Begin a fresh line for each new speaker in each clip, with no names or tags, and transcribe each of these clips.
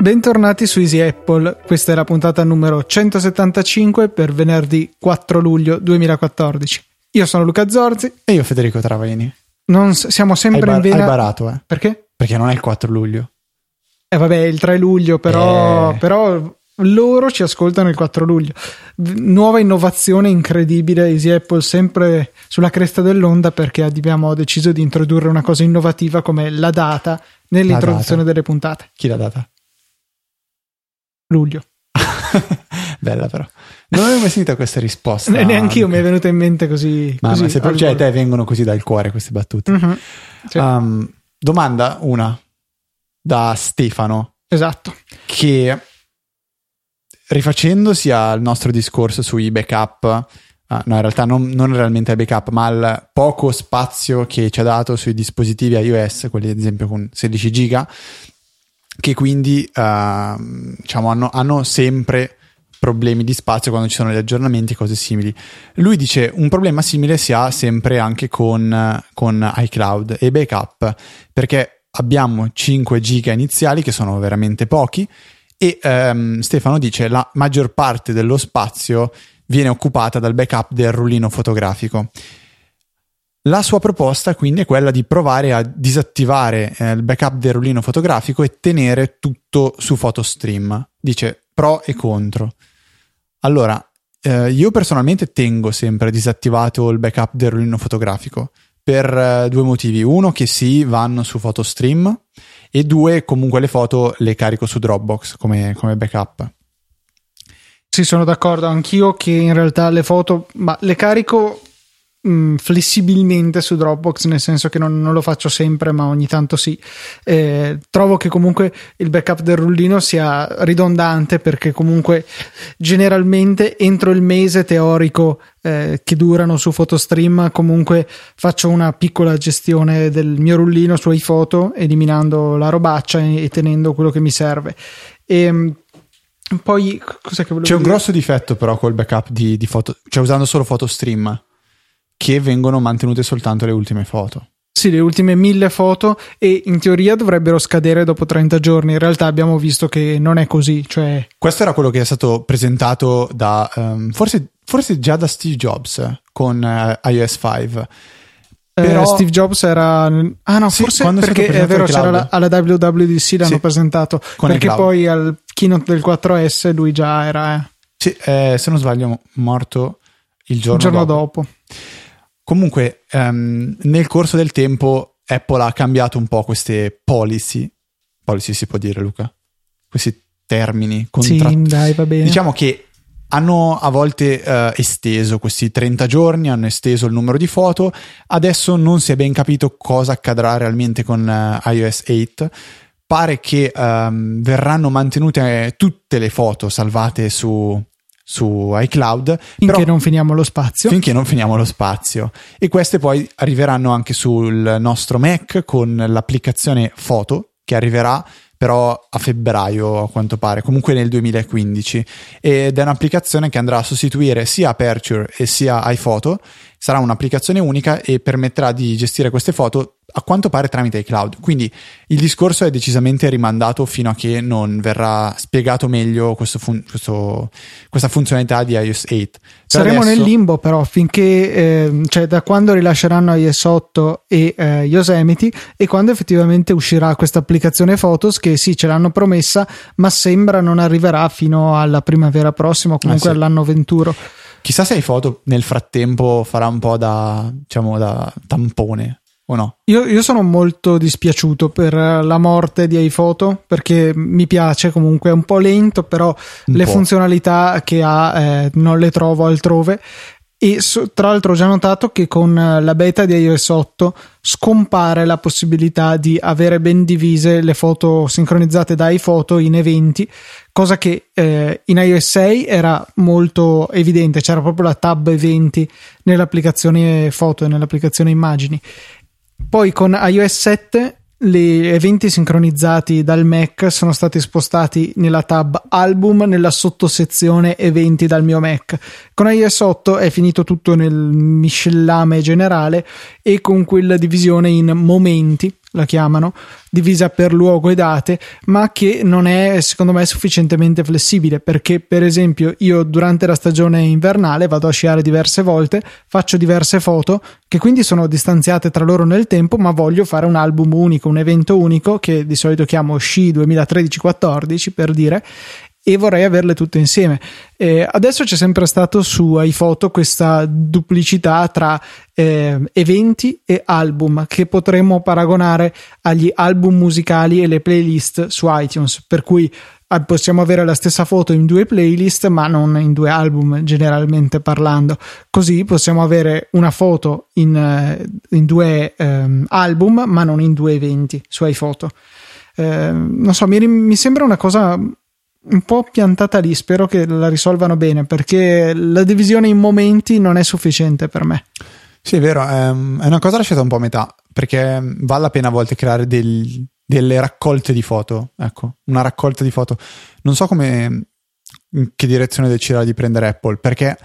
Bentornati su Easy Apple, questa è la puntata numero 175 per venerdì 4 luglio 2014. Io sono Luca Zorzi
e io Federico Travaini.
Non, siamo sempre
hai
in vena.
Hai barato, eh?
Perché?
Perché non è il 4 luglio.
Eh vabbè, il 3 luglio, però, eh. però loro ci ascoltano il 4 luglio. Nuova innovazione incredibile, Easy Apple sempre sulla cresta dell'onda perché abbiamo deciso di introdurre una cosa innovativa come la data nell'introduzione
la data.
delle puntate.
Chi l'ha data?
luglio.
Bella però. Non avevo mai sentito questa risposta.
Neanche io mi è venuta in mente così.
Ma,
così
ma se per cioè, te vengono così dal cuore queste battute.
Mm-hmm. Sì.
Um, domanda una da Stefano.
Esatto.
Che rifacendosi al nostro discorso sui backup, uh, no, in realtà non, non realmente ai backup, ma al poco spazio che ci ha dato sui dispositivi iOS, quelli ad esempio con 16 giga, che quindi uh, diciamo, hanno, hanno, sempre problemi di spazio quando ci sono gli aggiornamenti e cose simili. Lui dice un problema simile si ha sempre anche con, con iCloud e backup perché abbiamo 5 giga iniziali che sono veramente pochi e um, Stefano dice la maggior parte dello spazio viene occupata dal backup del rullino fotografico. La sua proposta quindi è quella di provare a disattivare eh, il backup del rullino fotografico e tenere tutto su PhotoStream. Dice pro e contro. Allora, eh, io personalmente tengo sempre disattivato il backup del rullino fotografico per eh, due motivi. Uno, che sì, vanno su PhotoStream e due, comunque le foto le carico su Dropbox come, come backup.
Sì, sono d'accordo anch'io che in realtà le foto, ma le carico mh, flessibilmente su Dropbox, nel senso che non, non, lo faccio sempre, ma ogni tanto sì. Eh, trovo che comunque il backup del rullino sia ridondante perché comunque generalmente entro il mese teorico eh, che durano su PhotoStream comunque faccio una piccola gestione del mio rullino su iPhoto eliminando la robaccia e, e tenendo quello che mi serve. E, ehm, poi
C'è
dire?
un grosso difetto però col backup di, di foto, cioè usando solo PhotoStream che vengono mantenute soltanto le ultime foto.
Sì, le ultime mille foto e in teoria dovrebbero scadere dopo 30 giorni. In realtà abbiamo visto che non è così. Cioè...
Questo era quello che è stato presentato da um, forse, forse, già da Steve Jobs con uh, iOS 5.
Eh, Però... Eh, Steve Jobs era. Ah, no,
sì,
forse perché è, è vero, c'era la, alla WWDC l'hanno sì, presentato. perché poi al keynote del 4S lui già era. Eh.
Sì, eh, se non sbaglio, morto il giorno,
il giorno
dopo.
dopo.
Comunque, um, nel corso del tempo Apple ha cambiato un po' queste policy. Policy si può dire, Luca? Questi termini.
Contra- sì, dai, va bene.
Diciamo che hanno a volte uh, esteso questi 30 giorni, hanno esteso il numero di foto. Adesso non si è ben capito cosa accadrà realmente con uh, iOS 8. Pare che um, verranno mantenute tutte le foto salvate su su iCloud.
Finché però, non finiamo lo spazio.
Finché non finiamo lo spazio. E queste poi arriveranno anche sul nostro Mac con l'applicazione Foto che arriverà però a febbraio a quanto pare, comunque nel 2015 ed è un'applicazione che andrà a sostituire sia Aperture e sia iPhoto, sarà un'applicazione unica e permetterà di gestire queste foto a quanto pare tramite iCloud. Quindi il discorso è decisamente rimandato fino a che non verrà spiegato meglio questo fun- questo, questa funzionalità di iOS 8. Per
Saremo
adesso...
nel limbo però finché, eh, cioè da quando rilasceranno iOS 8 e eh, Yosemite e quando effettivamente uscirà questa applicazione Photos che sì ce l'hanno promessa ma sembra non arriverà fino alla primavera prossima o comunque
ah, sì.
all'anno venturo.
Chissà se iPhoto nel frattempo farà un po' da, diciamo, da tampone o no?
Io, io, sono molto dispiaciuto per la morte di iPhoto perché mi piace comunque, è un po' lento, però un le po'. funzionalità che ha eh, non le trovo altrove. E so, tra l'altro ho già notato che con la beta di iOS 8 scompare la possibilità di avere ben divise le foto sincronizzate da iPhoto in eventi, cosa che eh, in iOS 6 era molto evidente, c'era proprio la tab eventi nell'applicazione foto e nell'applicazione immagini. Poi con iOS 7 gli eventi sincronizzati dal Mac sono stati spostati nella tab album nella sottosezione eventi dal mio Mac. Con iOS 8 è finito tutto nel miscellame generale e con quella divisione in momenti la chiamano, divisa per luogo e date, ma che non è secondo me sufficientemente flessibile perché per esempio io durante la stagione invernale vado a sciare diverse volte, faccio diverse foto che quindi sono distanziate tra loro nel tempo, ma voglio fare un album unico, un evento unico che di solito chiamo sci 2013-14 per dire e vorrei averle tutte insieme. Eh, adesso c'è sempre stato su iPhoto questa duplicità tra eh, eventi e album che potremmo paragonare agli album musicali e le playlist su iTunes, per cui ah, possiamo avere la stessa foto in due playlist ma non in due album generalmente parlando così possiamo avere una foto in, eh, in due um, album ma non in due eventi su iPhoto eh, non so mi, mi sembra una cosa un po' piantata lì, spero che la risolvano bene perché la divisione in momenti non è sufficiente per me.
Sì, è vero, è una cosa lasciata un po' a metà perché vale la pena a volte creare del, delle raccolte di foto, ecco, una raccolta di foto. Non so come, in che direzione deciderà di prendere Apple perché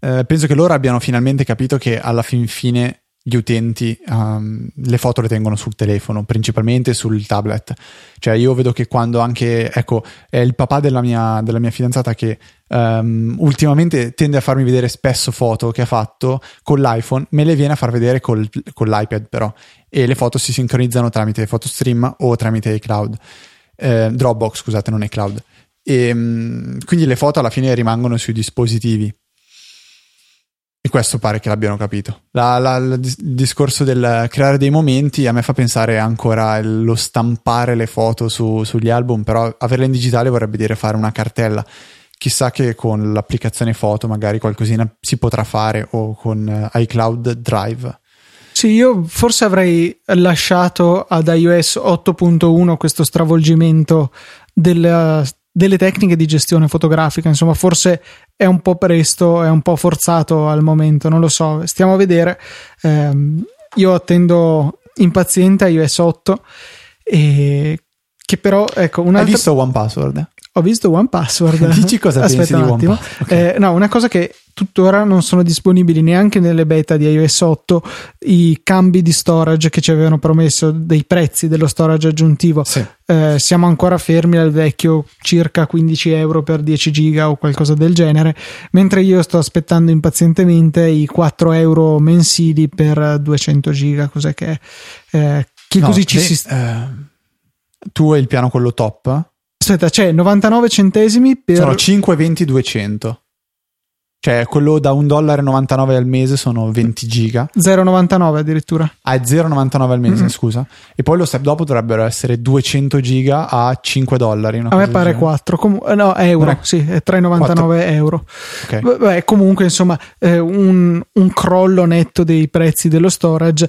eh, penso che loro abbiano finalmente capito che alla fin fine gli utenti um, le foto le tengono sul telefono, principalmente sul tablet. Cioè io vedo che quando anche, ecco, è il papà della mia, della mia fidanzata che um, ultimamente tende a farmi vedere spesso foto che ha fatto con l'iPhone, me le viene a far vedere col, con l'iPad però, e le foto si sincronizzano tramite PhotoStream o tramite iCloud. Eh, Dropbox, scusate, non è cloud. E, um, quindi le foto alla fine rimangono sui dispositivi e questo pare che l'abbiano capito. La, la, il discorso del creare dei momenti a me fa pensare ancora allo stampare le foto su, sugli album, però averle in digitale vorrebbe dire fare una cartella. Chissà che con l'applicazione foto magari qualcosina si potrà fare o con eh, iCloud Drive.
Sì, io forse avrei lasciato ad iOS 8.1 questo stravolgimento della, delle tecniche di gestione fotografica, insomma, forse è un po' presto, è un po' forzato al momento, non lo so, stiamo a vedere. Eh, io attendo impaziente iOS 8 e che però, ecco, un'altra...
Hai visto One Password?
Ho visto One Password.
Dici cosa
Aspetta
pensi
un
di
attimo.
One okay.
eh, no, una cosa che tuttora non sono disponibili neanche nelle beta di iOS 8 i cambi di storage che ci avevano promesso dei prezzi dello storage aggiuntivo.
Sì.
Eh, siamo ancora fermi al vecchio circa 15 euro per 10 giga o qualcosa del genere, mentre io sto aspettando impazientemente i 4 euro mensili per 200 giga. Cos'è che è? Eh, che
No,
così ci si.
eh, tu hai il piano quello top?
Aspetta, c'è 99 centesimi per.
Sono 5, 20, 200. Cioè, quello da 1,99$ al mese sono 20 giga.
0,99 addirittura.
Ah, è 0,99 al mese,
Mhm.
scusa. E poi lo step dopo dovrebbero essere 200 giga a 5 dollari.
A me pare
genere.
4, comu- eh, no, euro,
è-
sì, è 3,99 euro.
Ok.
Beh, comunque, insomma, eh, un, un crollo netto dei prezzi dello storage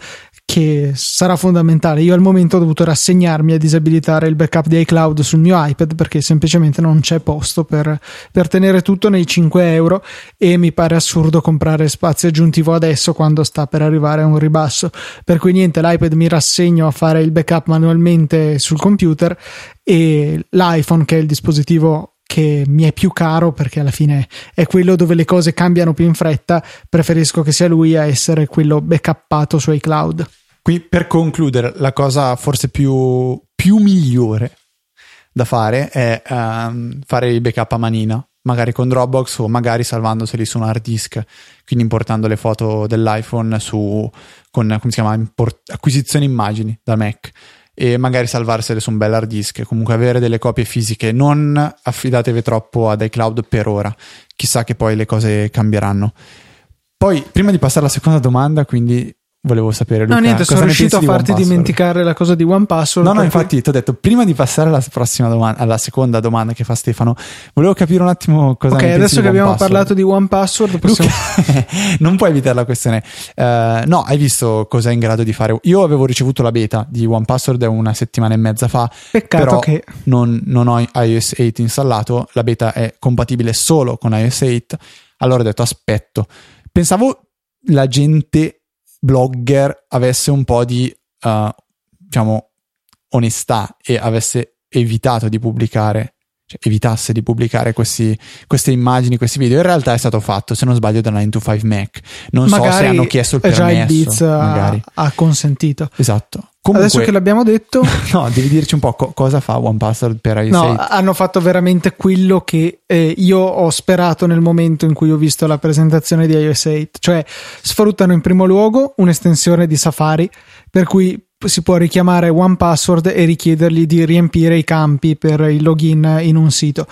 che sarà fondamentale. Io al momento ho dovuto rassegnarmi a disabilitare il backup di iCloud sul mio iPad perché semplicemente non c'è posto per, per tenere tutto nei 5 euro e mi pare assurdo comprare spazio aggiuntivo adesso quando sta per arrivare a un ribasso. Per cui niente, l'iPad mi rassegno a fare il backup manualmente sul computer e l'iPhone che è il dispositivo che mi è più caro perché alla fine è quello dove le cose cambiano più in fretta, preferisco che sia lui a essere quello backuppato su iCloud.
Qui per concludere, la cosa forse più, più migliore da fare è ehm, fare i backup a manina, magari con Dropbox o magari salvandoseli su un hard disk, quindi importando le foto dell'iPhone su con come si chiama import- acquisizione immagini da Mac e magari salvarsele su un bel hard disk, comunque avere delle copie fisiche, non affidatevi troppo ad iCloud per ora, chissà che poi le cose cambieranno. Poi, prima di passare alla seconda domanda, quindi volevo sapere Luca,
no, niente, sono riuscito a
di
farti dimenticare la cosa di One Password.
No, no,
per cui-
infatti ti ho detto prima di passare alla prossima domanda, alla seconda domanda che fa Stefano, volevo capire un attimo cosa
Ok, adesso che abbiamo
Password.
parlato di One Password, possiamo...
Luca, non puoi evitare la questione. Eh, no, hai visto cosa è in grado di fare? Io avevo ricevuto la beta di One Password una settimana e mezza fa,
Peccato che
non, non ho iOS 8 installato, la beta è compatibile solo con iOS 8, allora ho detto aspetto. Pensavo la gente blogger avesse un po' di, eh, diciamo, onestà e avesse evitato di pubblicare cioè, evitasse di pubblicare questi, queste immagini, questi video. In realtà è stato fatto, se non sbaglio, da 9 to 5 Mac. Non magari so se hanno chiesto il permesso. Già il Beats
ha, ha, consentito.
Esatto.
Comunque, Adesso che l'abbiamo detto,
no, devi dirci un po' co- cosa fa OnePassword per iOS no, 8.
Hanno fatto veramente quello che eh, io ho sperato nel momento in cui ho visto la presentazione di iOS 8, cioè sfruttano in primo luogo un'estensione di Safari per cui si può richiamare OnePassword e richiedergli di riempire i campi per il login in un sito.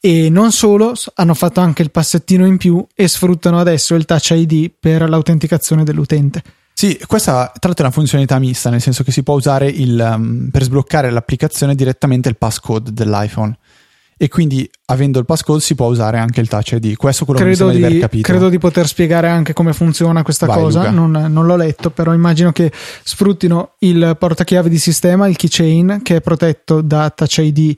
E non solo, hanno fatto anche il passettino in più e sfruttano adesso il Touch ID per l'autenticazione dell'utente.
Sì, questa tra l'altro è una funzionalità mista, nel senso che si può usare il, um, per sbloccare l'applicazione direttamente il passcode dell'iPhone e quindi avendo il passcode si può usare anche il Touch ID. Questo è quello credo che mi di, di aver capito.
Credo di poter spiegare anche come funziona questa Vai, cosa, non, non, l'ho letto, però immagino che sfruttino il portachiave di sistema, il keychain, che è protetto da Touch ID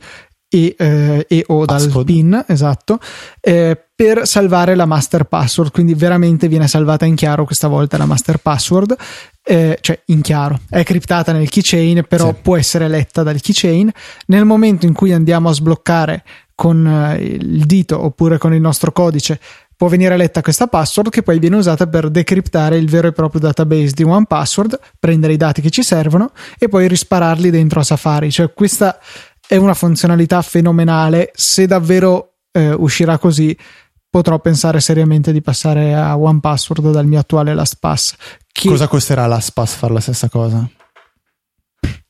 e, eh, e o Passcode. dal PIN, esatto, eh, per salvare la master password. Quindi veramente viene salvata in chiaro questa volta la master password, eh, cioè in chiaro, è criptata nel keychain, però sì. può essere letta dal keychain. Nel momento in cui andiamo a sbloccare con eh, il dito oppure con il nostro codice può venire letta questa password che poi viene usata per decriptare il vero e proprio database di OnePassword, prendere i dati che ci servono e poi rispararli dentro a Safari. Cioè questa è una funzionalità fenomenale. Se davvero eh, uscirà così, potrò pensare seriamente di passare a OnePassword dal mio attuale LastPass.
Che... Cosa costerà LastPass fare la stessa cosa?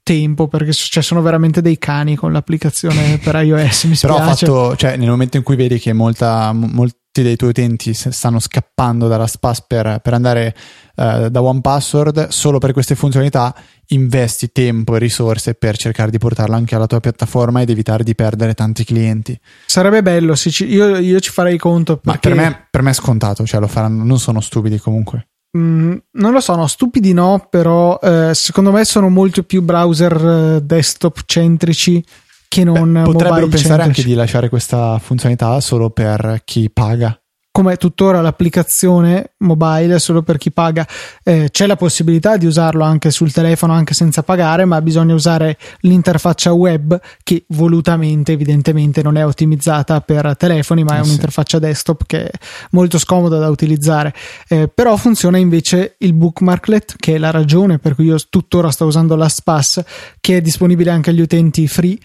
Tempo, perché cioè, sono veramente dei cani con l'applicazione per iOS. Mi
Però ha fatto, cioè, nel momento in cui vedi che molta, molti dei tuoi utenti stanno scappando dalla SPAS per, per andare uh, da OnePassword, solo per queste funzionalità investi tempo e risorse per cercare di portarla anche alla tua piattaforma ed evitare di perdere tanti clienti.
Sarebbe bello, ci, io, io, ci farei conto.
Perché... Ma per me, per me, è scontato, cioè lo faranno, non sono stupidi comunque.
Mm, non lo so, no, stupidi no, però eh, secondo me sono molto più browser eh, desktop centrici che non Beh,
potrebbero pensare anche di lasciare questa funzionalità solo per chi paga
come tuttora l'applicazione mobile solo per chi paga. Eh, c'è la possibilità di usarlo anche sul telefono, anche senza pagare, ma bisogna usare l'interfaccia web che volutamente, evidentemente, non è ottimizzata per telefoni, ma è eh un'interfaccia desktop che è molto scomoda da utilizzare. Eh, però funziona invece il bookmarklet, che è la ragione per cui io tuttora sto usando LastPass, che è disponibile anche agli utenti free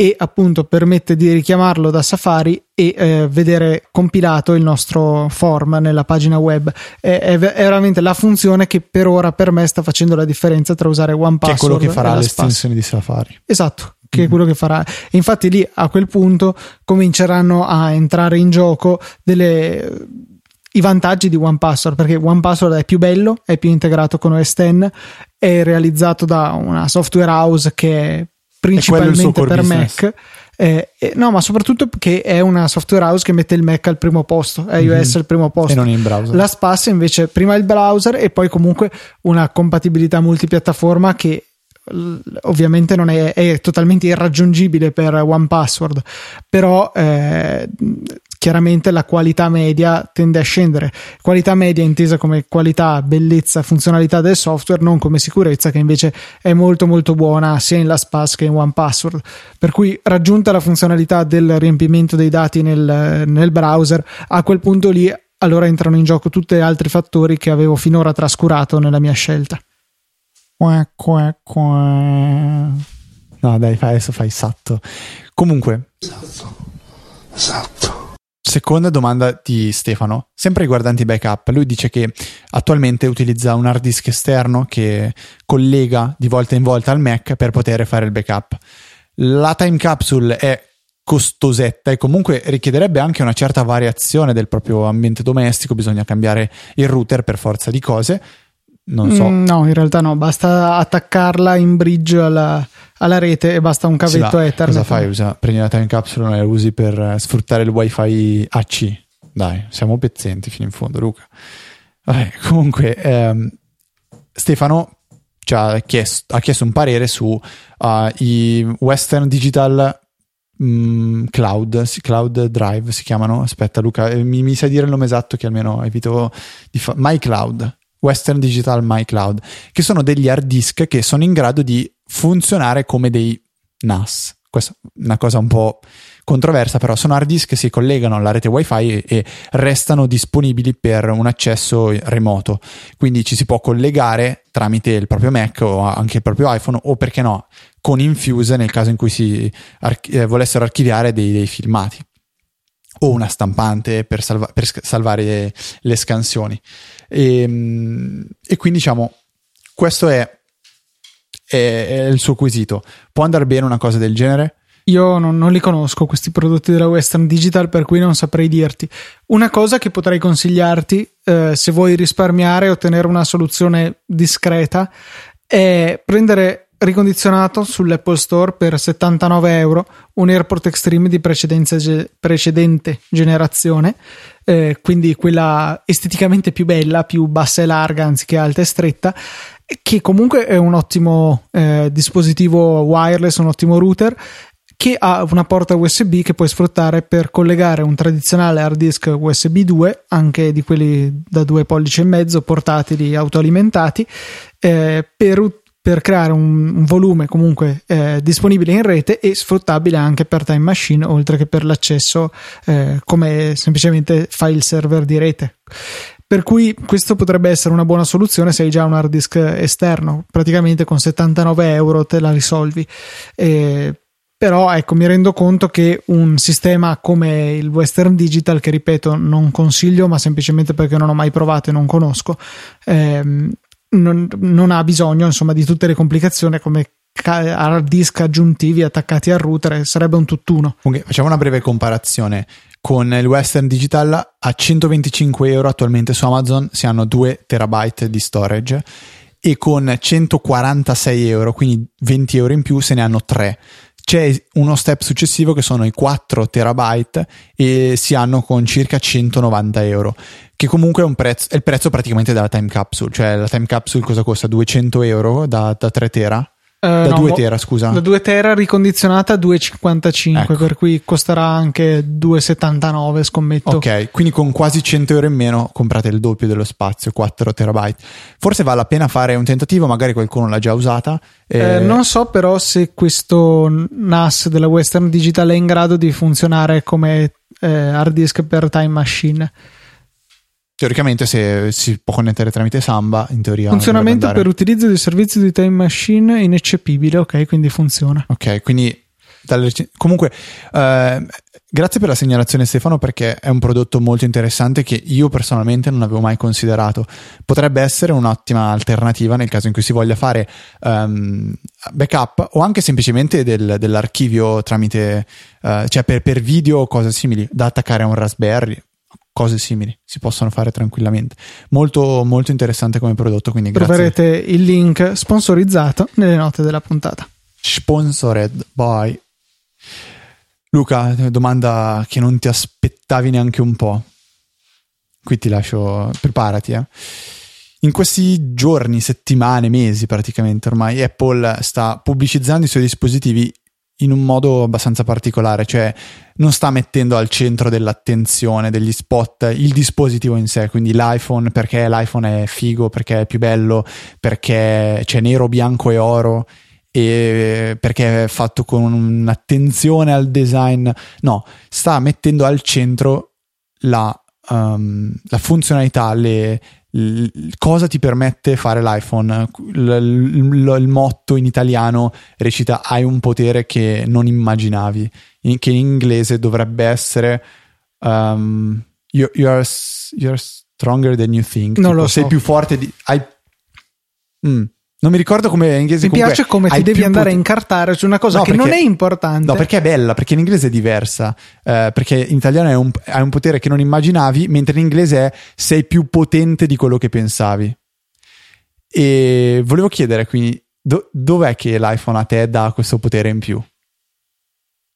e appunto permette di richiamarlo da Safari e eh, vedere compilato il nostro form nella pagina web. È, è, è, veramente la funzione che per ora per me sta facendo la differenza tra usare OnePassword
che è quello che farà le estensioni di Safari.
Esatto, che mm-hmm. è quello che farà. E infatti lì a quel punto cominceranno a entrare in gioco delle i vantaggi di OnePassword perché OnePassword è più bello, è più integrato con OS X, è realizzato da una software house che è principalmente per business. Mac. Eh, eh, no, ma soprattutto perché è una software house che mette il Mac al primo posto, iOS mm-hmm. al primo posto.
E non in browser.
La SPAS invece prima il browser e poi comunque una compatibilità multipiattaforma che ovviamente non è, è, totalmente irraggiungibile per OnePassword, però eh, chiaramente la qualità media tende a scendere. Qualità media intesa come qualità, bellezza, funzionalità del software, non come sicurezza, che invece è molto molto buona sia in LastPass che in OnePassword. Per cui raggiunta la funzionalità del riempimento dei dati nel, nel browser, a quel punto lì allora entrano in gioco tutti gli altri fattori che avevo finora trascurato nella mia scelta.
Qua, qua, qua. No, dai, adesso fai satto. Comunque. Esatto. Esatto. Seconda domanda di Stefano, sempre riguardanti backup. Lui dice che attualmente utilizza un hard disk esterno che collega di volta in volta al Mac per poter fare il backup. La time capsule è costosetta e comunque richiederebbe anche una certa variazione del proprio ambiente domestico, bisogna cambiare il router per forza di cose. Non so.
Mm, no, in realtà no, basta attaccarla in bridge alla, alla rete e basta un cavetto sì, Ethernet.
Cosa fai? Usa, prendi la time capsule e la usi per eh, sfruttare il wifi AC. Dai, siamo pezzenti fino in fondo, Luca. Vabbè, comunque, ehm, Stefano ci ha chiesto, ha chiesto un parere su uh, i Western Digital mm, Cloud, Cloud Drive si chiamano. Aspetta, Luca, eh, mi, mi sai dire il nome esatto che almeno evito di fare. MyCloud. Western Digital MyCloud, che sono degli hard disk che sono in grado di funzionare come dei NAS. Questa è una cosa un po' controversa, però sono hard disk che si collegano alla rete wifi e, e restano disponibili per un accesso remoto. Quindi ci si può collegare tramite il proprio Mac o anche il proprio iPhone o perché no con Infuse nel caso in cui si archi- eh, volessero archiviare dei, dei, filmati o una stampante per, salva- per salvare le scansioni. E, ehm, e quindi diciamo, questo è è, il suo quesito. Può andare bene una cosa del genere?
Io non, non, li conosco questi prodotti della Western Digital, per cui non saprei dirti. Una cosa che potrei consigliarti, eh, se vuoi risparmiare e ottenere una soluzione discreta, è prendere ricondizionato sull'Apple Store per 79 euro un AirPort Extreme di precedente generazione, eh, quindi quella esteticamente più bella, più bassa e larga anziché alta e stretta, che comunque è un ottimo eh, dispositivo wireless, un ottimo router che ha una porta USB che puoi sfruttare per collegare un tradizionale hard disk USB 2, anche di quelli da 2 pollici e mezzo portatili autoalimentati, eh, per, per, creare un, un volume comunque eh, disponibile in rete e sfruttabile anche per Time Machine, oltre che per l'accesso eh, come semplicemente file server di rete. Per cui questo potrebbe essere una buona soluzione se hai già un hard disk esterno, praticamente con 79 euro te la risolvi. Eh, però ecco, mi rendo conto che un sistema come il Western Digital, che ripeto non consiglio, ma semplicemente perché non ho mai provato e non conosco, ehm, non, non, ha bisogno insomma di tutte le complicazioni come hard disk aggiuntivi attaccati al router, sarebbe un tutt'uno.
Okay, facciamo una breve comparazione con il Western Digital a 125 euro attualmente su Amazon si hanno 2 terabyte di storage e con 146 euro, quindi 20 euro in più, se ne hanno 3. C'è uno step successivo che sono i 4 terabyte e si hanno con circa 190 euro, che comunque è, prezzo, è il prezzo praticamente della time capsule, cioè la time capsule cosa costa? 200 euro da, da 3 tera? Uh, da no, 2 tera, scusa.
Da 2 tera ricondizionata a 2,55, ecco. per cui costerà anche 2,79, scommetto.
Ok, quindi con quasi 100 euro in meno comprate il doppio dello spazio, 4 terabyte. Forse vale la pena fare un tentativo, magari qualcuno l'ha già usata.
Eh... Eh, non so però se questo NAS della Western Digital è in grado di funzionare come eh, hard disk per Time Machine.
Teoricamente se si può connettere tramite Samba, in teoria...
Funzionamento per utilizzo di servizi di time machine ineccepibile, ok, quindi funziona.
Ok, quindi comunque eh, grazie per la segnalazione Stefano perché è un prodotto molto interessante che io personalmente non avevo mai considerato potrebbe essere un'ottima alternativa nel caso in cui si voglia fare um, backup o anche semplicemente del, dell'archivio tramite uh, cioè per, per video o cose simili da attaccare a un Raspberry cose simili si possono fare tranquillamente. Molto, molto interessante come prodotto. Quindi
Troverete il link sponsorizzato nelle note della puntata.
Sponsored by Luca, domanda che non ti aspettavi neanche un po'. Qui ti lascio, preparati. Eh. In questi giorni, settimane, mesi praticamente ormai, Apple sta pubblicizzando i suoi dispositivi in un modo abbastanza particolare, cioè non sta mettendo al centro dell'attenzione degli spot il dispositivo in sé, quindi l'iPhone perché l'iPhone è figo, perché è più bello, perché c'è nero, bianco e oro e perché è fatto con un'attenzione al design, no, sta mettendo al centro la, um, la funzionalità, le, cosa ti permette fare l'iPhone? Il, motto in italiano recita hai un potere che non immaginavi, in, che in inglese dovrebbe essere um, you're, you're, you're, stronger than you think.
Non tipo, lo so.
Sei più forte di... Hai, mm. Non mi ricordo come in inglese.
Mi piace come ti devi andare pot- a incartare su una cosa no, che perché, non è importante.
No, perché è bella, perché in inglese è diversa. Eh, perché in italiano è un, hai un potere che non immaginavi, mentre in inglese è sei più potente di quello che pensavi. E volevo chiedere quindi, do, dov'è che l'iPhone a te dà questo potere in più?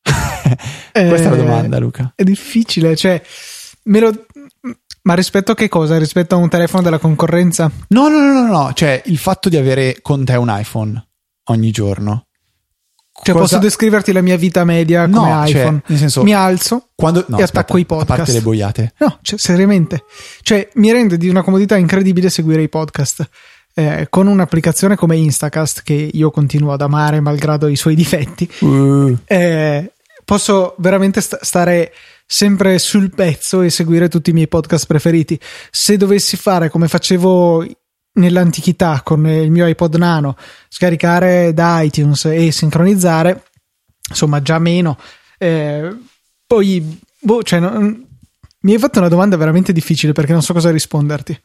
Questa è la domanda, Luca.
È difficile, cioè, me lo, ma rispetto a che cosa? Rispetto a un telefono della concorrenza?
No, no, no, no, no. Cioè il fatto di avere con te un iPhone ogni giorno.
Cioè, cosa... posso descriverti la mia vita media come no, cioè, iPhone? Cioè, nel senso, mi alzo quando... no, e aspetta, attacco i podcast.
A parte le boiate.
No, cioè, seriamente. Cioè, mi rende di una comodità incredibile seguire i podcast. eh, con un'applicazione come Instacast, che io continuo ad amare malgrado i suoi difetti,
Uh,
eh, posso veramente sta- stare sempre sul pezzo e seguire tutti i miei podcast preferiti. Se dovessi fare come facevo nell'antichità con il mio iPod Nano, scaricare da iTunes e sincronizzare, insomma, già meno. Eh, poi, boh, cioè, non- mi hai fatto una domanda veramente difficile perché non so cosa risponderti.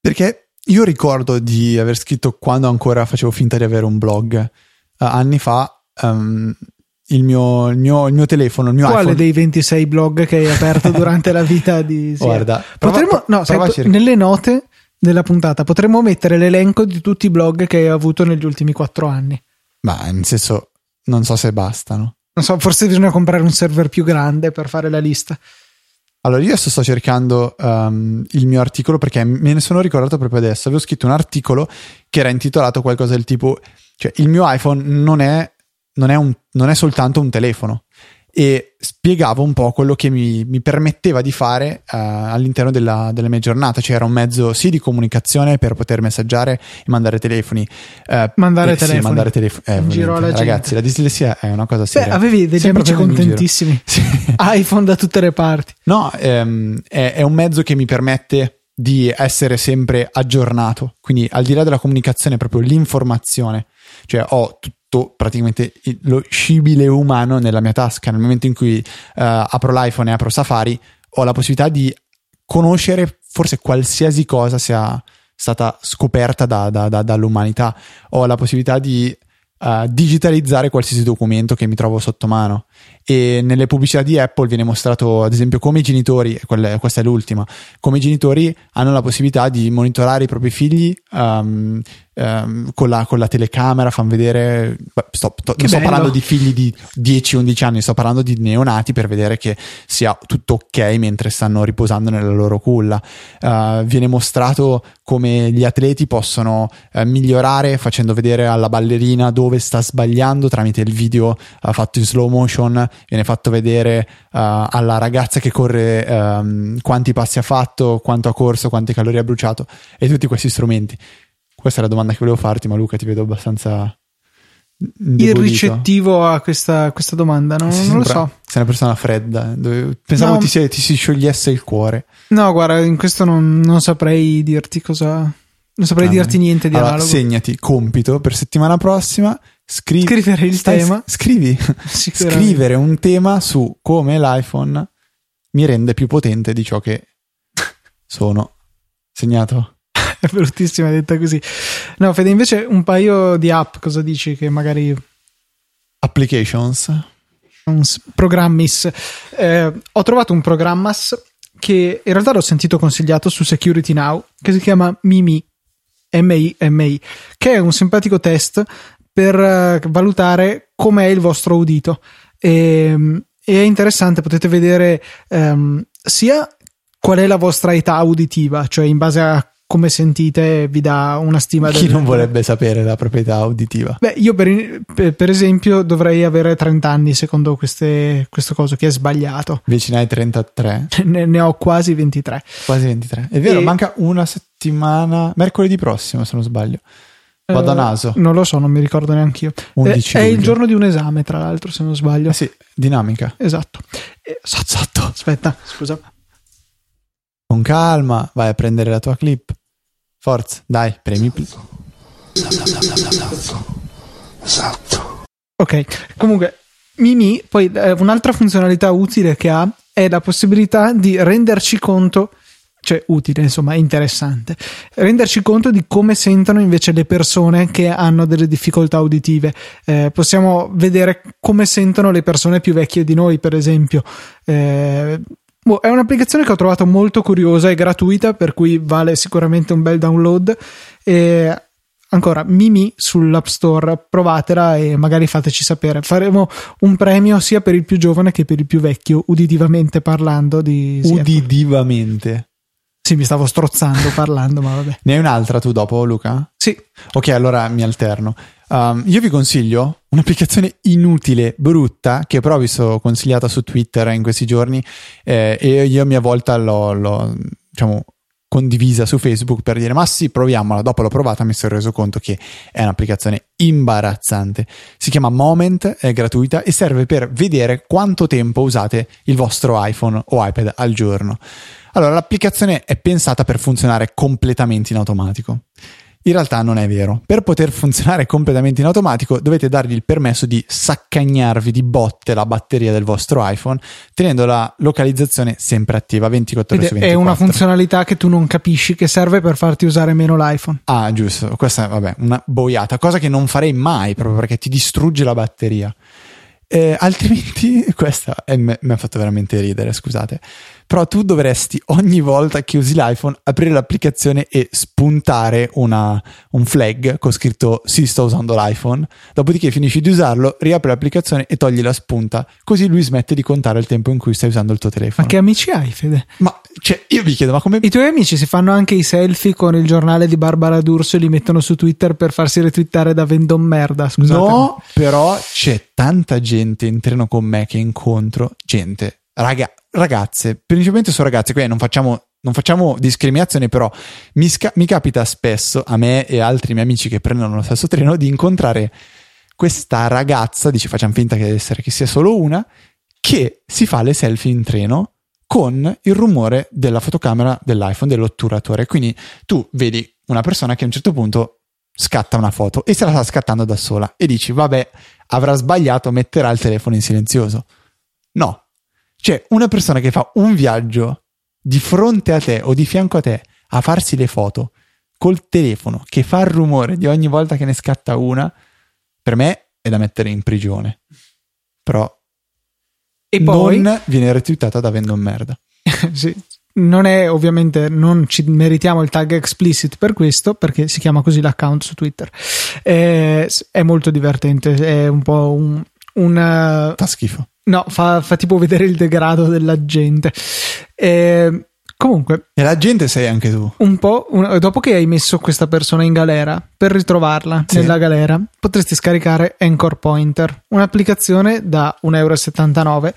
perché io ricordo di aver scritto quando ancora facevo finta di avere un blog eh, anni fa. ehm, il, mio, il, mio, il mio telefono, il mio
Quale
iPhone.
dei 26 blog che hai aperto durante la vita di Sia?
Guarda,
Potremmo, no, sai, nelle note della puntata potremmo mettere l'elenco di tutti i blog che hai avuto negli ultimi quattro anni.
Ma nel senso, non so se bastano.
Non so, forse bisogna comprare un server più grande per fare la lista.
Allora, io adesso sto cercando ehm, il mio articolo perché me ne sono ricordato proprio adesso. Avevo scritto un articolo che era intitolato qualcosa del tipo: cioè, il mio iPhone non è, non è, un- non è soltanto un telefono. E spiegavo un po' quello che mi, mi permetteva di fare eh, all'interno della, della mia giornata. Cioè, era un mezzo sì di comunicazione per poter messaggiare e mandare telefoni. Eh,
Mandare
eh, sì,
telefoni.
mandare telefoni. Eh,
In giro alla
ovviamente.
gente.
Ragazzi, la dislessia è una cosa
Beh,
seria.
avevi degli
Sempre
amici contentissimi.
Sì.
iPhone da tutte le parti.
No, ehm, è, è un mezzo che mi permette di essere sempre aggiornato. Quindi, al di là della comunicazione, proprio l'informazione. Cioè, ho tutto praticamente lo scibile umano nella mia tasca. Nel momento in cui eh, apro l'iPhone e apro Safari, ho la possibilità di conoscere forse qualsiasi cosa sia stata scoperta da- da- da- dall'umanità. Ho la possibilità di eh, digitalizzare qualsiasi documento che mi trovo sotto mano e nelle pubblicità di Apple viene mostrato ad esempio come i genitori, quella- questa è l'ultima, come i genitori hanno la possibilità di monitorare i propri figli um, um, con, la, con la telecamera, fanno vedere, sto, to- non sto
bello.
parlando di figli di 10-11 anni, sto parlando di neonati per vedere che sia tutto ok mentre stanno riposando nella loro culla. Uh, viene mostrato come gli atleti possono eh, migliorare facendo vedere alla ballerina dove sta sbagliando tramite il video eh, fatto in slow motion viene fatto vedere eh, alla ragazza che corre ehm, quanti passi ha fatto quanto ha corso quante calorie ha bruciato e tutti questi strumenti. Questa è la domanda che volevo farti ma Luca ti vedo abbastanza indebolito.
Irricettivo a questa, questa domanda, non, non lo
sempre-
so.
sei una persona fredda pensavo
No.
ti, si, ti si sciogliesse il cuore
No, guarda, in questo non, non saprei dirti cosa. Non saprei
Ah,
dirti niente di
allora,
analogo.
segnati compito per settimana prossima scrivi
Scrivere il
Stai-
tema.
scrivi scrivere un tema su come l'iPhone mi rende più potente di ciò che sono. Segnato?
È bruttissima detta così. No, Fede, invece un paio di app, cosa dici che magari
Applications.
programmis. Eh, ho trovato un programmas che in realtà l'ho sentito consigliato su Security Now, che si chiama Mimi, M-I-M-I, che è un simpatico test per eh, valutare com'è il vostro udito. E, e è interessante, potete vedere ehm, sia qual è la vostra età uditiva, cioè in base a come sentite vi dà una stima
Chi
del-
non vorrebbe sapere la proprietà uditiva?
Beh, io per, per- esempio dovrei avere 30 anni secondo queste, questo coso che è sbagliato.
Ne hai 33,
Ne, ne ho quasi 23.
quasi 23. È vero,
E-
manca una settimana, mercoledì prossimo se non sbaglio. Vado a
Eh,
naso.
Non lo so, non mi ricordo neanche io.
11
è il giorno di un esame, tra l'altro, se non sbaglio.
Eh sì, dinamica.
Esatto. Eh,
Sotto, sotto.
Aspetta, scusa.
Con calma, vai a prendere la tua clip. Forza, dai, premi.
Esatto.
Ok, comunque Mimi, poi eh, un'altra funzionalità utile che ha è la possibilità di renderci conto, cioè utile, insomma, interessante, renderci conto di come sentono invece le persone che hanno delle difficoltà uditive. Eh, possiamo vedere come sentono le persone più vecchie di noi, per esempio. Eh, boh, è un'applicazione che ho trovato molto curiosa e gratuita, per cui vale sicuramente un bel download. E ancora Mimi sull'App Store, provatela e magari fateci sapere. Faremo un premio sia per il più giovane che per il più vecchio, uditivamente parlando di.
Udidivamente.
Sì, mi stavo strozzando parlando, ma vabbè.
Ne hai un'altra tu dopo, Luca?
Sì,
Ok, allora mi alterno. Um, io vi consiglio un'applicazione inutile, brutta, che però vi sono consigliata su Twitter in questi giorni eh, e io a mia volta l'ho, l'ho, diciamo, condivisa su Facebook per dire ma sì proviamola dopo l'ho provata mi sono reso conto che è un'applicazione imbarazzante si chiama Moment è gratuita e serve per vedere quanto tempo usate il vostro iPhone o iPad al giorno allora l'applicazione è pensata per funzionare completamente in automatico in realtà non è vero. Per poter funzionare completamente in automatico dovete dargli il permesso di saccagnarvi di botte la batteria del vostro iPhone tenendo la localizzazione sempre attiva 24 ore su 24.
È una funzionalità che tu non capisci che serve per farti usare meno l'iPhone.
Ah, giusto. Questa è vabbè, una boiata, cosa che non farei mai proprio perché ti distrugge la batteria. Eh, altrimenti, questa mi ha fatto veramente ridere, scusate. Però tu dovresti ogni volta che usi l'iPhone aprire l'applicazione e spuntare una, un flag con scritto sì, sto usando l'iPhone. Dopodiché finisci di usarlo, riapri l'applicazione e togli la spunta. Così lui smette di contare il tempo in cui stai usando il tuo telefono.
Ma che amici hai, Fede?
Ma cioè, io vi chiedo, ma come.
I tuoi amici si fanno anche i selfie con il giornale di Barbara D'Urso e li mettono su Twitter per farsi retweetare da Vendon Merda. Scusate.
No, però c'è tanta gente in treno con me che incontro. Gente, raga, ragazze, principalmente sono ragazze, quindi non facciamo, non facciamo discriminazione, però mi, sca- mi capita spesso a me e altri miei amici che prendono lo stesso treno di incontrare questa ragazza, dice facciamo finta che essere che sia solo una, che si fa le selfie in treno con il rumore della fotocamera dell'iPhone, dell'otturatore. Quindi tu vedi una persona che a un certo punto scatta una foto e se la sta scattando da sola e dici vabbè avrà sbagliato, metterà il telefono in silenzioso. No, cioè, una persona che fa un viaggio di fronte a te o di fianco a te a farsi le foto col telefono che fa il rumore di ogni volta che ne scatta una, per me è da mettere in prigione. Però
e poi
non viene retweetata da Vendon merda.
sì. Non è ovviamente, non ci meritiamo il tag explicit per questo, perché si chiama così l'account su Twitter. È, è molto divertente, è un po' un. un
Fa schifo.
No, fa, fa, tipo vedere il degrado della gente. E, comunque.
E la gente sei anche tu.
Un po'. Un, dopo che hai messo questa persona in galera, per ritrovarla sì. nella galera, potresti scaricare Anchor Pointer, un'applicazione da 1,79 euro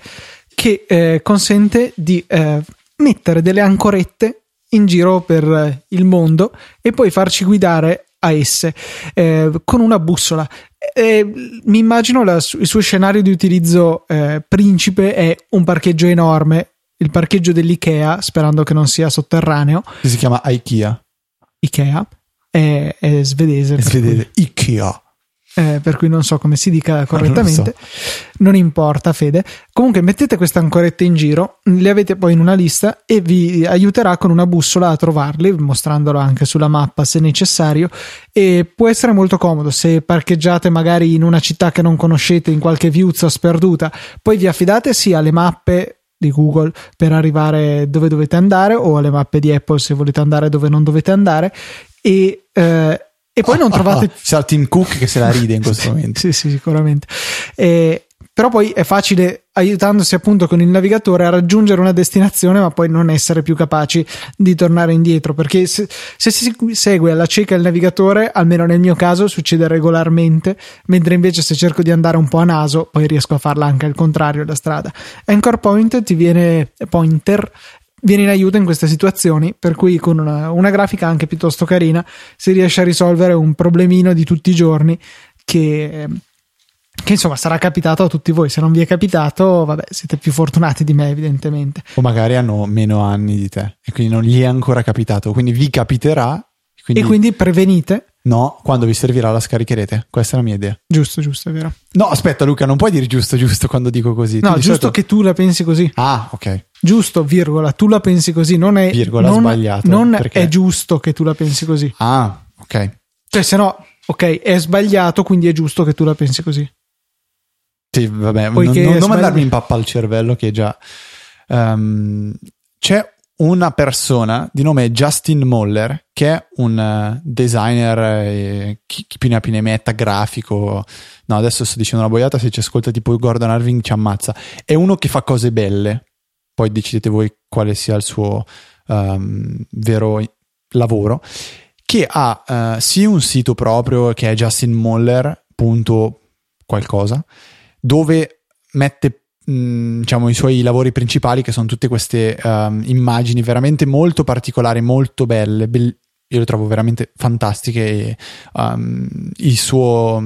che eh, consente di eh, mettere delle ancorette in giro per il mondo e poi farci guidare a esse eh, con una bussola eh, mi immagino la, il suo scenario di utilizzo eh, principe è un parcheggio enorme, il parcheggio dell'IKEA, sperando che non sia sotterraneo.
Che si chiama IKEA.
IKEA è, è svedese.
È svedese. IKEA
eh, per cui non so come si dica correttamente. Non, so. non, importa, Fede. Comunque mettete queste ancorette in giro, le avete poi in una lista e vi aiuterà con una bussola a trovarle, mostrandolo anche sulla mappa se necessario. E può essere molto comodo se parcheggiate magari in una città che non conoscete, in qualche viuzza sperduta. Poi vi affidate sì alle mappe di Google per arrivare dove dovete andare o alle mappe di Apple se volete andare dove non dovete andare e eh, e poi non trovate.
C'è il Tim Cook che se la ride in questo momento.
sì, sì, sicuramente. E, però poi è facile, aiutandosi appunto con il navigatore, a raggiungere una destinazione, ma poi non essere più capaci di tornare indietro. Perché se, se si segue alla cieca il navigatore, almeno nel mio caso, succede regolarmente, mentre invece se cerco di andare un po' a naso, poi riesco a farla anche al contrario la strada. Anchor Point ti viene pointer viene in aiuto in queste situazioni, per cui con una, una, grafica anche piuttosto carina si riesce a risolvere un problemino di tutti i giorni che, che insomma sarà capitato a tutti voi. Se non vi è capitato, vabbè, siete più fortunati di me, evidentemente.
O magari hanno meno anni di te e quindi non gli è ancora capitato, quindi vi capiterà.
Quindi... E quindi prevenite
No, quando vi servirà la scaricherete. Questa è la mia idea.
Giusto, giusto, è vero.
No, aspetta, Luca, non puoi dire giusto, giusto quando dico così.
No, giusto solito... che tu la pensi così.
Ah, ok.
Giusto, virgola, tu la pensi così, non è
virgola
non,
sbagliato.
Non perché... è giusto che tu la pensi così.
Ah, ok.
Cioè, se no, ok, è sbagliato, quindi è giusto che tu la pensi così.
Sì, vabbè, Poiché non, non, non mandarmi in pappa al cervello che già um, c'è una persona di nome Justin Moller, che è un uh, designer, eh, chi più ne ha più ne metta, grafico. No, adesso sto dicendo una boiata, se ci ascolta tipo Gordon Irving ci ammazza. È uno che fa cose belle, poi decidete voi quale sia il suo um, vero lavoro, che ha uh, sì un sito proprio che è justinmoller.qualcosa, dove mette mh, diciamo, i suoi lavori principali, che sono tutte queste um, immagini veramente molto particolari, molto belle. Be- io le trovo veramente fantastiche. E, um, il suo,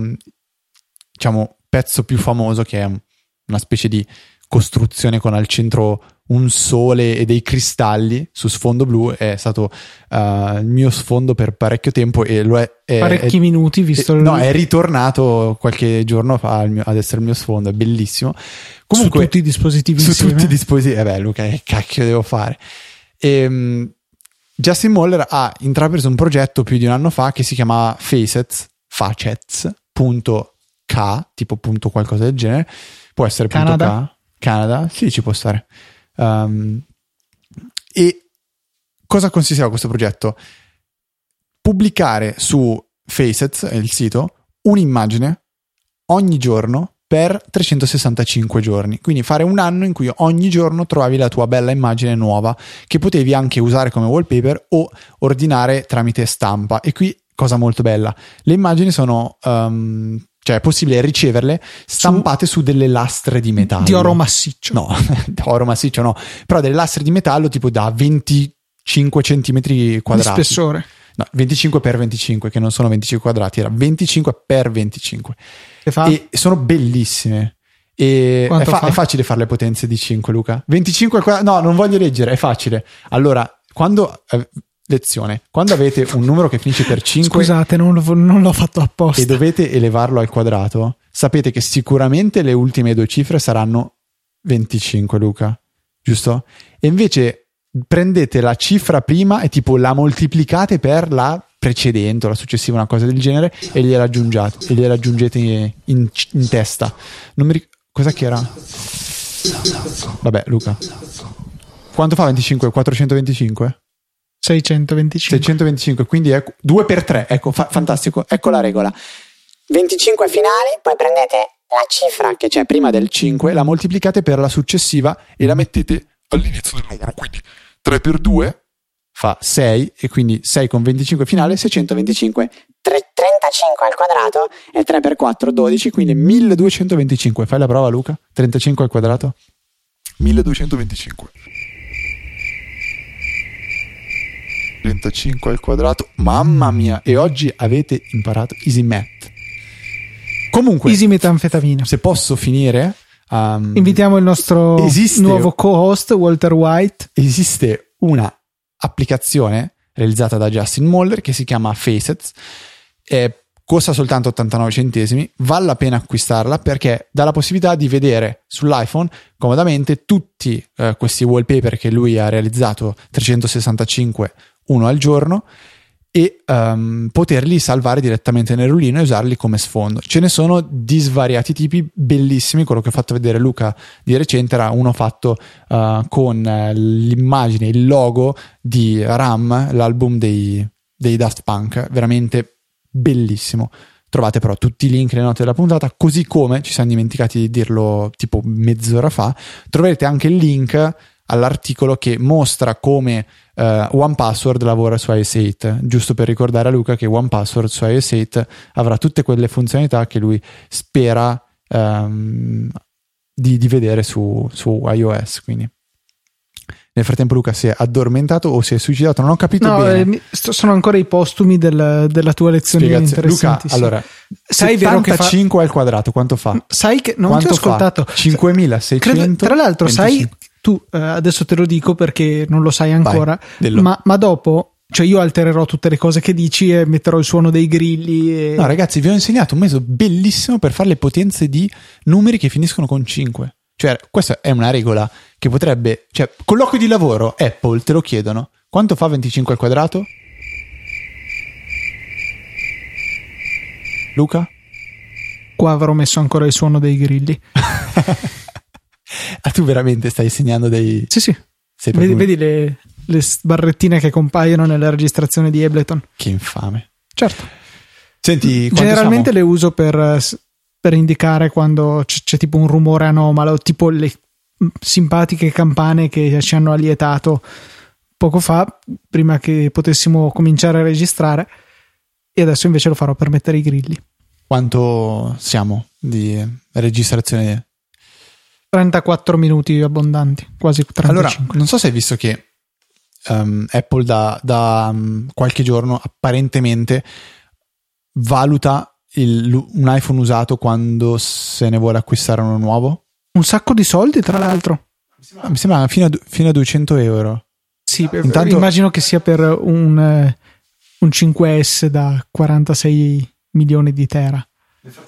diciamo, pezzo più famoso, che è una specie di costruzione con al centro un sole e dei cristalli su sfondo blu è stato uh, il mio sfondo per parecchio tempo e lo è, è
parecchi
è,
minuti visto
è, il... no è ritornato qualche giorno fa mio, ad essere il mio sfondo è bellissimo.
Comunque su tutti i dispositivi
su
insieme.
tutti i dispositivi eh beh Luca che cacchio devo fare? E, um, Justin Moller ha intrapreso un progetto più di un anno fa che si chiamava Facets Facets.k tipo punto qualcosa del genere. Può essere
Canada.
punto K. Canada sì ci può stare Um, e cosa consisteva questo progetto? Pubblicare su Facets, il sito, un'immagine ogni giorno per 365 giorni. Quindi fare un anno in cui ogni giorno trovavi la tua bella immagine nuova che potevi anche usare come wallpaper o ordinare tramite stampa. E qui cosa molto bella, le immagini sono um, cioè è possibile riceverle stampate su, su delle lastre di metallo.
Di oro massiccio.
No, oro massiccio no, però delle lastre di metallo tipo da 25 cm quadrati.
Di spessore.
No, 25 per 25, che non sono 25 quadrati, era 25 per 25.
Che fa?
E sono bellissime. E è, fa-
fa?
è, facile fare le potenze di 5, Luca. 25 quadrati. No, non voglio leggere, è facile. Allora, quando eh, lezione. Quando avete un numero che finisce per 5
Scusate, non, lo, non l'ho fatto apposta.
e dovete elevarlo al quadrato, sapete che sicuramente le ultime due cifre saranno 25, Luca, giusto? E invece prendete la cifra prima e tipo la moltiplicate per la precedente o la successiva, una cosa del genere, e gliela aggiungete, e gliela aggiungete in, in, in testa. Non mi ricordo. Cos'è che era? Vabbè, Luca. Quanto fa 25? 425?
625.
625, quindi ecco, 2 per 3, ecco, fa- fantastico, ecco la regola. 25 finali, poi prendete la cifra che c'è prima del 5, la moltiplicate per la successiva e la mettete all'inizio del numero, quindi 3 per 2 fa 6 e quindi 6 con 25 finale 625 3, 35 al quadrato e 3 per 4 12 quindi 1225 fai la prova Luca 35 al quadrato
1225
35 al quadrato. Mamma mia! E oggi avete imparato Easy Math. Comunque,
Easy metanfetamina.
se posso finire, um,
Invitiamo il nostro
Esiste-
nuovo co-host Walter White.
esiste una applicazione realizzata da Justin Moller che si chiama Facets. Eh, costa soltanto 89 centesimi, vale la pena acquistarla perché dà la possibilità di vedere sull'iPhone comodamente tutti eh, questi wallpaper che lui ha realizzato 365 uno al giorno e ehm, poterli salvare direttamente nel rullino e usarli come sfondo. Ce ne sono di svariati tipi, bellissimi. Quello che ho fatto vedere Luca di recente era uno fatto eh, con eh, l'immagine, il logo di Ram, l'album dei, dei Daft Punk, veramente bellissimo. Trovate però tutti i link nelle note della puntata, così come ci siamo dimenticati di dirlo tipo mezz'ora fa. Troverete anche il link all'articolo che mostra come uh, OnePassword lavora su iOS 8, giusto per ricordare a Luca che OnePassword su iOS 8 avrà tutte quelle funzionalità che lui spera um, di, di, vedere su, su iOS. Quindi. Nel frattempo Luca si è addormentato o si è suicidato, non ho capito
no,
bene.
Eh, sono ancora i postumi del, della tua lezione
Luca, allora,
sai
75 fa... al quadrato, quanto fa?
Sai che non
quanto
ti ho ascoltato.
5600.
Credo, tra l'altro, 25. sai tu eh, adesso te lo dico perché non lo sai ancora, ma, ma, dopo, cioè io altererò tutte le cose che dici e metterò il suono dei grilli. E...
No, ragazzi, vi ho insegnato un metodo bellissimo per fare le potenze di numeri che finiscono con 5. Cioè, questa è una regola che potrebbe, cioè, colloquio di lavoro, Apple te lo chiedono. Quanto fa 25 al quadrato? Luca?
Qua avrò messo ancora il suono dei grilli.
ah, tu veramente stai segnando dei.
Sì, sì. Vedi, vedi le, le, barrettine che compaiono nella registrazione di Ableton.
Che infame.
Certo.
Senti,
generalmente
siamo?
le uso per, per indicare quando c- c'è tipo un rumore anomalo, tipo le simpatiche campane che ci hanno allietato poco fa, prima che potessimo cominciare a registrare. E adesso invece lo farò per mettere i grilli.
Quanto siamo di registrazione
34 minuti abbondanti, quasi 35.
Allora, non so se hai visto che um, Apple da, da um, qualche giorno apparentemente valuta il, un iPhone usato quando se ne vuole acquistare uno nuovo.
Un sacco di soldi, tra l'altro.
Mi sembra fino a, fino a 200 euro.
Sì, Intanto... immagino che sia per un, eh, un 5S da 46 milioni di tera.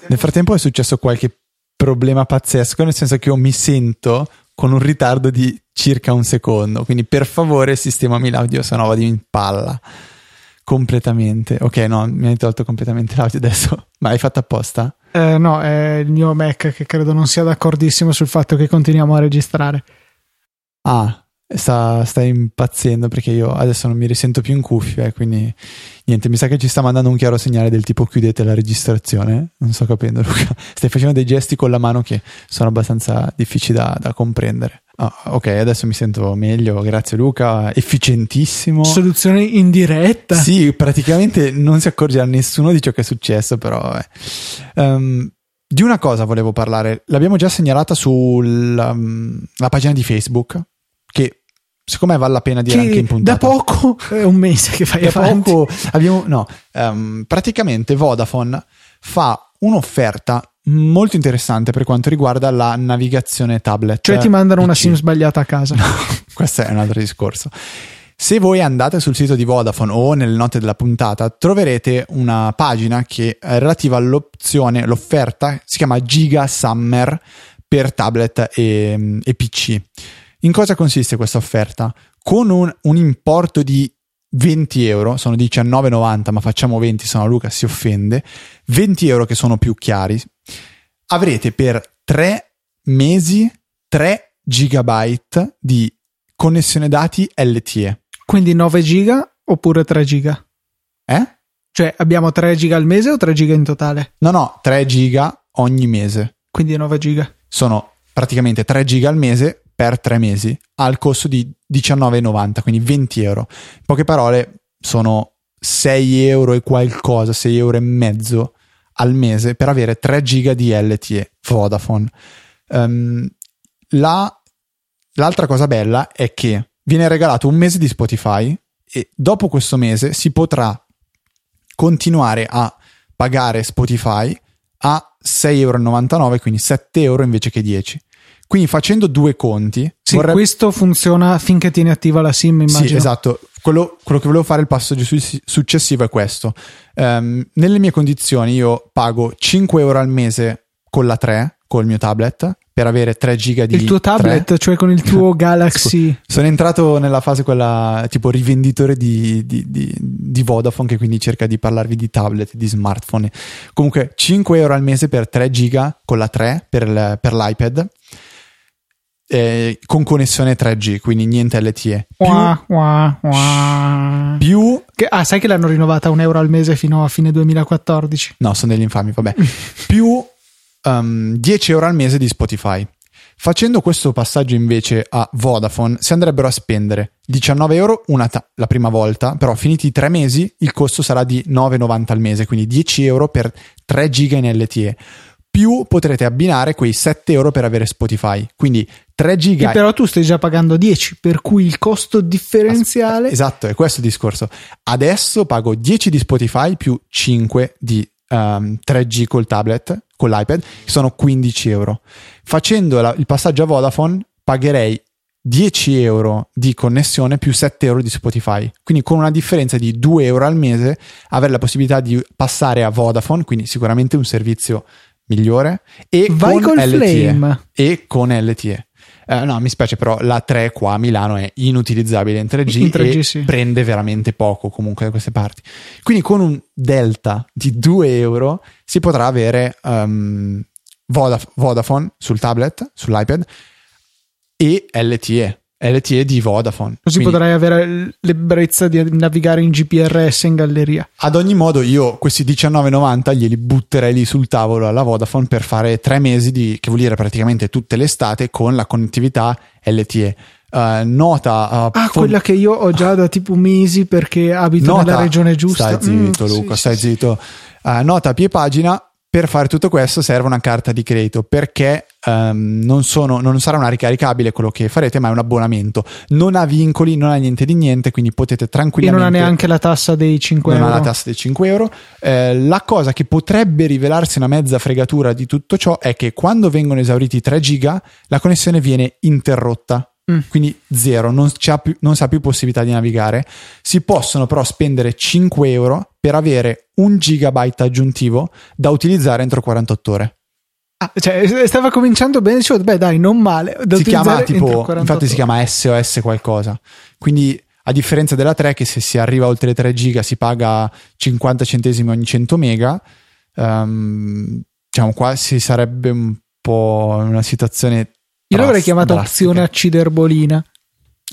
Nel frattempo è successo qualche problema pazzesco, nel senso che io mi sento con un ritardo di circa un secondo. Quindi, per favore, sistemami l'audio, se no vado in palla completamente. Ok, no, mi hai tolto completamente l'audio adesso. Ma hai fatto apposta?
Eh, no, è il mio Mac che credo non sia d'accordissimo sul fatto che continuiamo a registrare.
Ah, sta, sta impazzendo perché io adesso non mi risento più in cuffia e quindi niente, mi sa che ci sta mandando un chiaro segnale del tipo chiudete la registrazione. Non sto capendo, Luca. Stai facendo dei gesti con la mano che sono abbastanza difficili da, da comprendere. Ah, ok, adesso mi sento meglio, grazie Luca, efficientissimo.
Soluzione in diretta.
Sì, praticamente non si accorgerà nessuno di ciò che è successo, però... Eh. Um, di una cosa volevo parlare, l'abbiamo già segnalata sulla um, pagina di Facebook, secondo me vale la pena dire che anche in puntata.
Da poco è un mese che fai
da
avanti.
Poco abbiamo, no, um, praticamente Vodafone fa un'offerta molto interessante per quanto riguarda la navigazione tablet.
Cioè ti mandano PC. una SIM sbagliata a casa.
No, questo è un altro discorso. Se voi andate sul sito di Vodafone o nelle note della puntata, troverete una pagina che è relativa all'opzione, l'offerta, si chiama Giga Summer per tablet e, e PC. In cosa consiste questa offerta? Con un, un importo di 20 euro, sono 19,90 ma facciamo 20, se no Luca si offende, 20 euro che sono più chiari, avrete per 3 mesi 3 gigabyte di connessione dati LTE.
Quindi 9 giga oppure 3 giga?
Eh?
Cioè abbiamo 3 giga al mese o 3 giga in totale?
No, no, 3 giga ogni mese.
Quindi 9 giga.
Sono praticamente 3 giga al mese per 3 mesi al costo di 19,90, quindi 20 euro. In poche parole sono 6 euro e qualcosa, 6 euro e mezzo al mese per avere 3 giga di LTE Vodafone. Um, la, l'altra cosa bella è che viene regalato un mese di Spotify e dopo questo mese si potrà continuare a pagare Spotify a 6,99 euro, quindi 7 euro invece che 10. Quindi facendo due conti...
Sì, vorrei... questo funziona finché tieni attiva la SIM, immagino.
Sì, esatto. Quello, quello che volevo fare, il passaggio successivo è questo. Um, nelle mie condizioni io pago 5 euro al mese con la 3, col mio tablet, per avere 3 giga di...
Il tuo tablet, 3. cioè con il tuo Galaxy...
Sono entrato nella fase quella tipo rivenditore di, di, di, di, Vodafone che quindi cerca di parlarvi di tablet, di smartphone. Comunque 5 euro al mese per 3 giga con la 3 per, per l'iPad eh, con connessione 3G, quindi niente LTE.
Più, wah, wah, wah.
più
che, ah, sai che l'hanno rinnovata un euro al mese fino a fine 2014?
No, sono degli infami, vabbè. più um, ehm, 10 euro al mese di Spotify. Facendo questo passaggio invece a Vodafone si andrebbero a spendere 19 euro ta- la prima volta, però finiti i tre mesi il costo sarà di 9,90 al mese, quindi 10 euro per 3 giga in LTE più potrete abbinare quei 7 euro per avere Spotify. Quindi 3 giga.
Che però tu stai già pagando 10, per cui il costo differenziale.
Esatto, è questo il discorso. Adesso pago 10 di Spotify più 5 di um, 3G col tablet, con l'iPad, che sono 15 euro. Facendo la, il passaggio a Vodafone, pagherei 10 euro di connessione più 7 euro di Spotify. Quindi con una differenza di 2 euro al mese avere la possibilità di passare a Vodafone, quindi sicuramente un servizio migliore e
Vai
con
LTE.
Flame. e con LTE. Uh, no, mi spiace, però la 3 qua a Milano è inutilizzabile in 3G, in 3G e sì. prende veramente poco comunque da queste parti. Quindi con un delta di 2 euro si potrà avere um, Vodaf- Vodafone sul tablet, sull'iPad e LTE. LTE di Vodafone.
Così Quindi, potrai avere l'ebbrezza di navigare in GPRS in galleria.
Ad ogni modo, io questi 19,90 glieli butterei lì sul tavolo alla Vodafone per fare tre mesi di, che vuol dire praticamente tutte le estate, con la connettività LTE. Uh, eh, nota
uh, ah fon- quella che io ho già da tipo mesi perché abito nota, nella regione giusta
stai zitto mm, Luca sì, stai sì, zitto uh, nota a pie pagina per fare tutto questo serve una carta di credito perché Um, non, sono, non, sarà una ricaricabile quello che farete, ma è un abbonamento. Non ha vincoli, non ha niente di niente, quindi potete tranquillamente.
E non ha neanche la tassa dei 5
non
euro.
Non ha la tassa dei 5 euro. Eh, la cosa che potrebbe rivelarsi una mezza fregatura di tutto ciò è che quando vengono esauriti i 3 giga, la connessione viene interrotta. Mm. Quindi zero, non, più, non sa più possibilità di navigare. Si possono però spendere 5 euro per avere un gigabyte aggiuntivo da utilizzare entro 48 ore.
Ah, cioè, stava cominciando bene, dicevo, beh dai, non male.
si chiama tipo, infatti si chiama SOS qualcosa. Quindi a differenza della 3 che se si arriva oltre le 3 giga si paga 50 centesimi ogni 100 mega, um, diciamo qua si sarebbe un po' una situazione...
Io l'avrei chiamata opzione acciderbolina.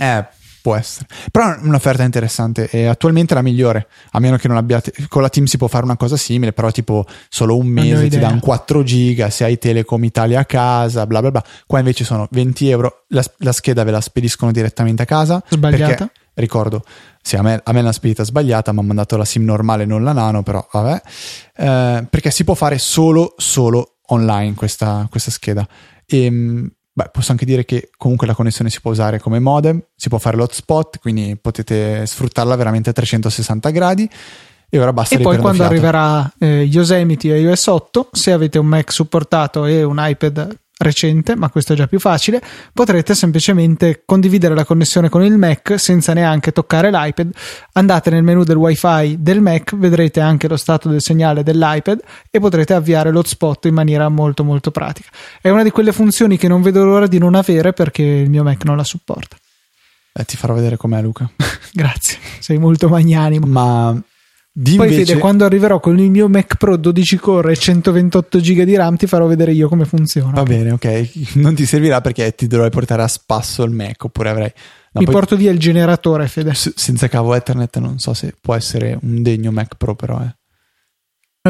Eh, Può essere. Però è un'offerta interessante e attualmente la migliore, a meno che non abbiate... Con la Team si può fare una cosa simile, però tipo solo un mese ti danno 4 giga, se hai Telecom Italia a casa, bla bla bla. Qua invece sono 20 euro, la, la scheda ve la spediscono direttamente a casa.
Sbagliata.
Perché, ricordo, sì, a me, a me l'ha spedita sbagliata, mi ha mandato la SIM normale, non la nano, però vabbè. Eh, perché si può fare solo, solo online questa, questa scheda. E ehm, Beh, posso anche dire che comunque la connessione si può usare come modem, si può fare l'hotspot, quindi potete sfruttarla veramente a 360 gradi. E ora basta
E poi quando fiato. arriverà eh, Yosemite e iOS 8, se avete un Mac supportato e un iPad recente, ma questo è già più facile, potrete semplicemente condividere la connessione con il Mac senza neanche toccare l'iPad. Andate nel menu del WiFi del Mac, vedrete anche lo stato del segnale dell'iPad e potrete avviare l'hotspot in maniera molto molto pratica. È una di quelle funzioni che non vedo l'ora di non avere perché il mio Mac non la supporta.
Eh, ti farò vedere com'è Luca.
Grazie, sei molto magnanimo.
Ma
di Poi invece... Fede, quando arriverò con il mio Mac Pro 12 core e 128 GB di RAM ti farò vedere io come funziona.
Va bene, ok. Non ti servirà perché ti dovrai portare a spasso il Mac oppure avrai...
No, Mi poi... porto via il generatore, Fede.
S- senza cavo Ethernet non so se può essere un degno Mac Pro però, eh.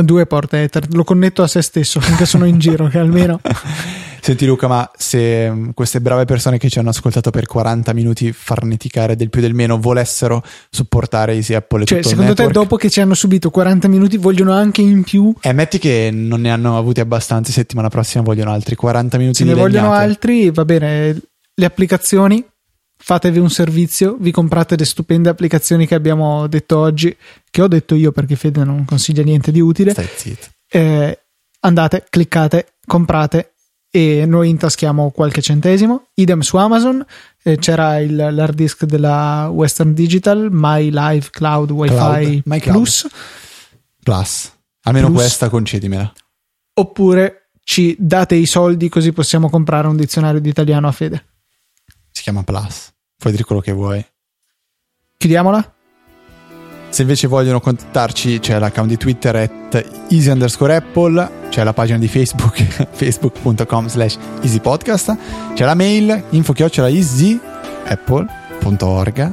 Due porte Ethernet, lo connetto a se stesso finché sono in giro, che almeno...
Senti Luca, ma se mm, queste brave persone che ci hanno ascoltato per 40 minuti farneticare del più del meno volessero supportare Easy Apple e
cioè,
tutto
secondo te dopo che ci hanno subito 40 minuti vogliono anche in più?
Eh, metti che non ne hanno avuti abbastanza, settimana prossima vogliono altri 40 minuti
Se
ne
legnate. vogliono altri, va bene, le applicazioni fatevi un servizio, vi comprate le stupende applicazioni che abbiamo detto oggi, che ho detto io perché Fede non consiglia niente di utile.
Stai zitto.
Eh, andate, cliccate, comprate e noi intaschiamo qualche centesimo. Idem su Amazon, eh, c'era il, l'hard disk della Western Digital, My Live Cloud Wi-Fi Cloud. My Plus.
Plus. Almeno Plus. questa concedimela.
Oppure ci date i soldi così possiamo comprare un dizionario di italiano a fede.
Si chiama Plus. Puoi dire quello che vuoi.
Chiudiamola?
Se invece vogliono contattarci c'è l'account di Twitter at easy underscore apple, c'è la pagina di Facebook, facebook.com slash easypodcast, c'è la mail info chiocciola easyapple.org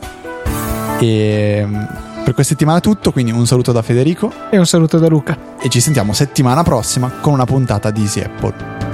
e mm, per questa settimana è tutto, quindi un saluto da Federico.
E un saluto da Luca.
E ci sentiamo settimana prossima con una puntata di Easy Apple.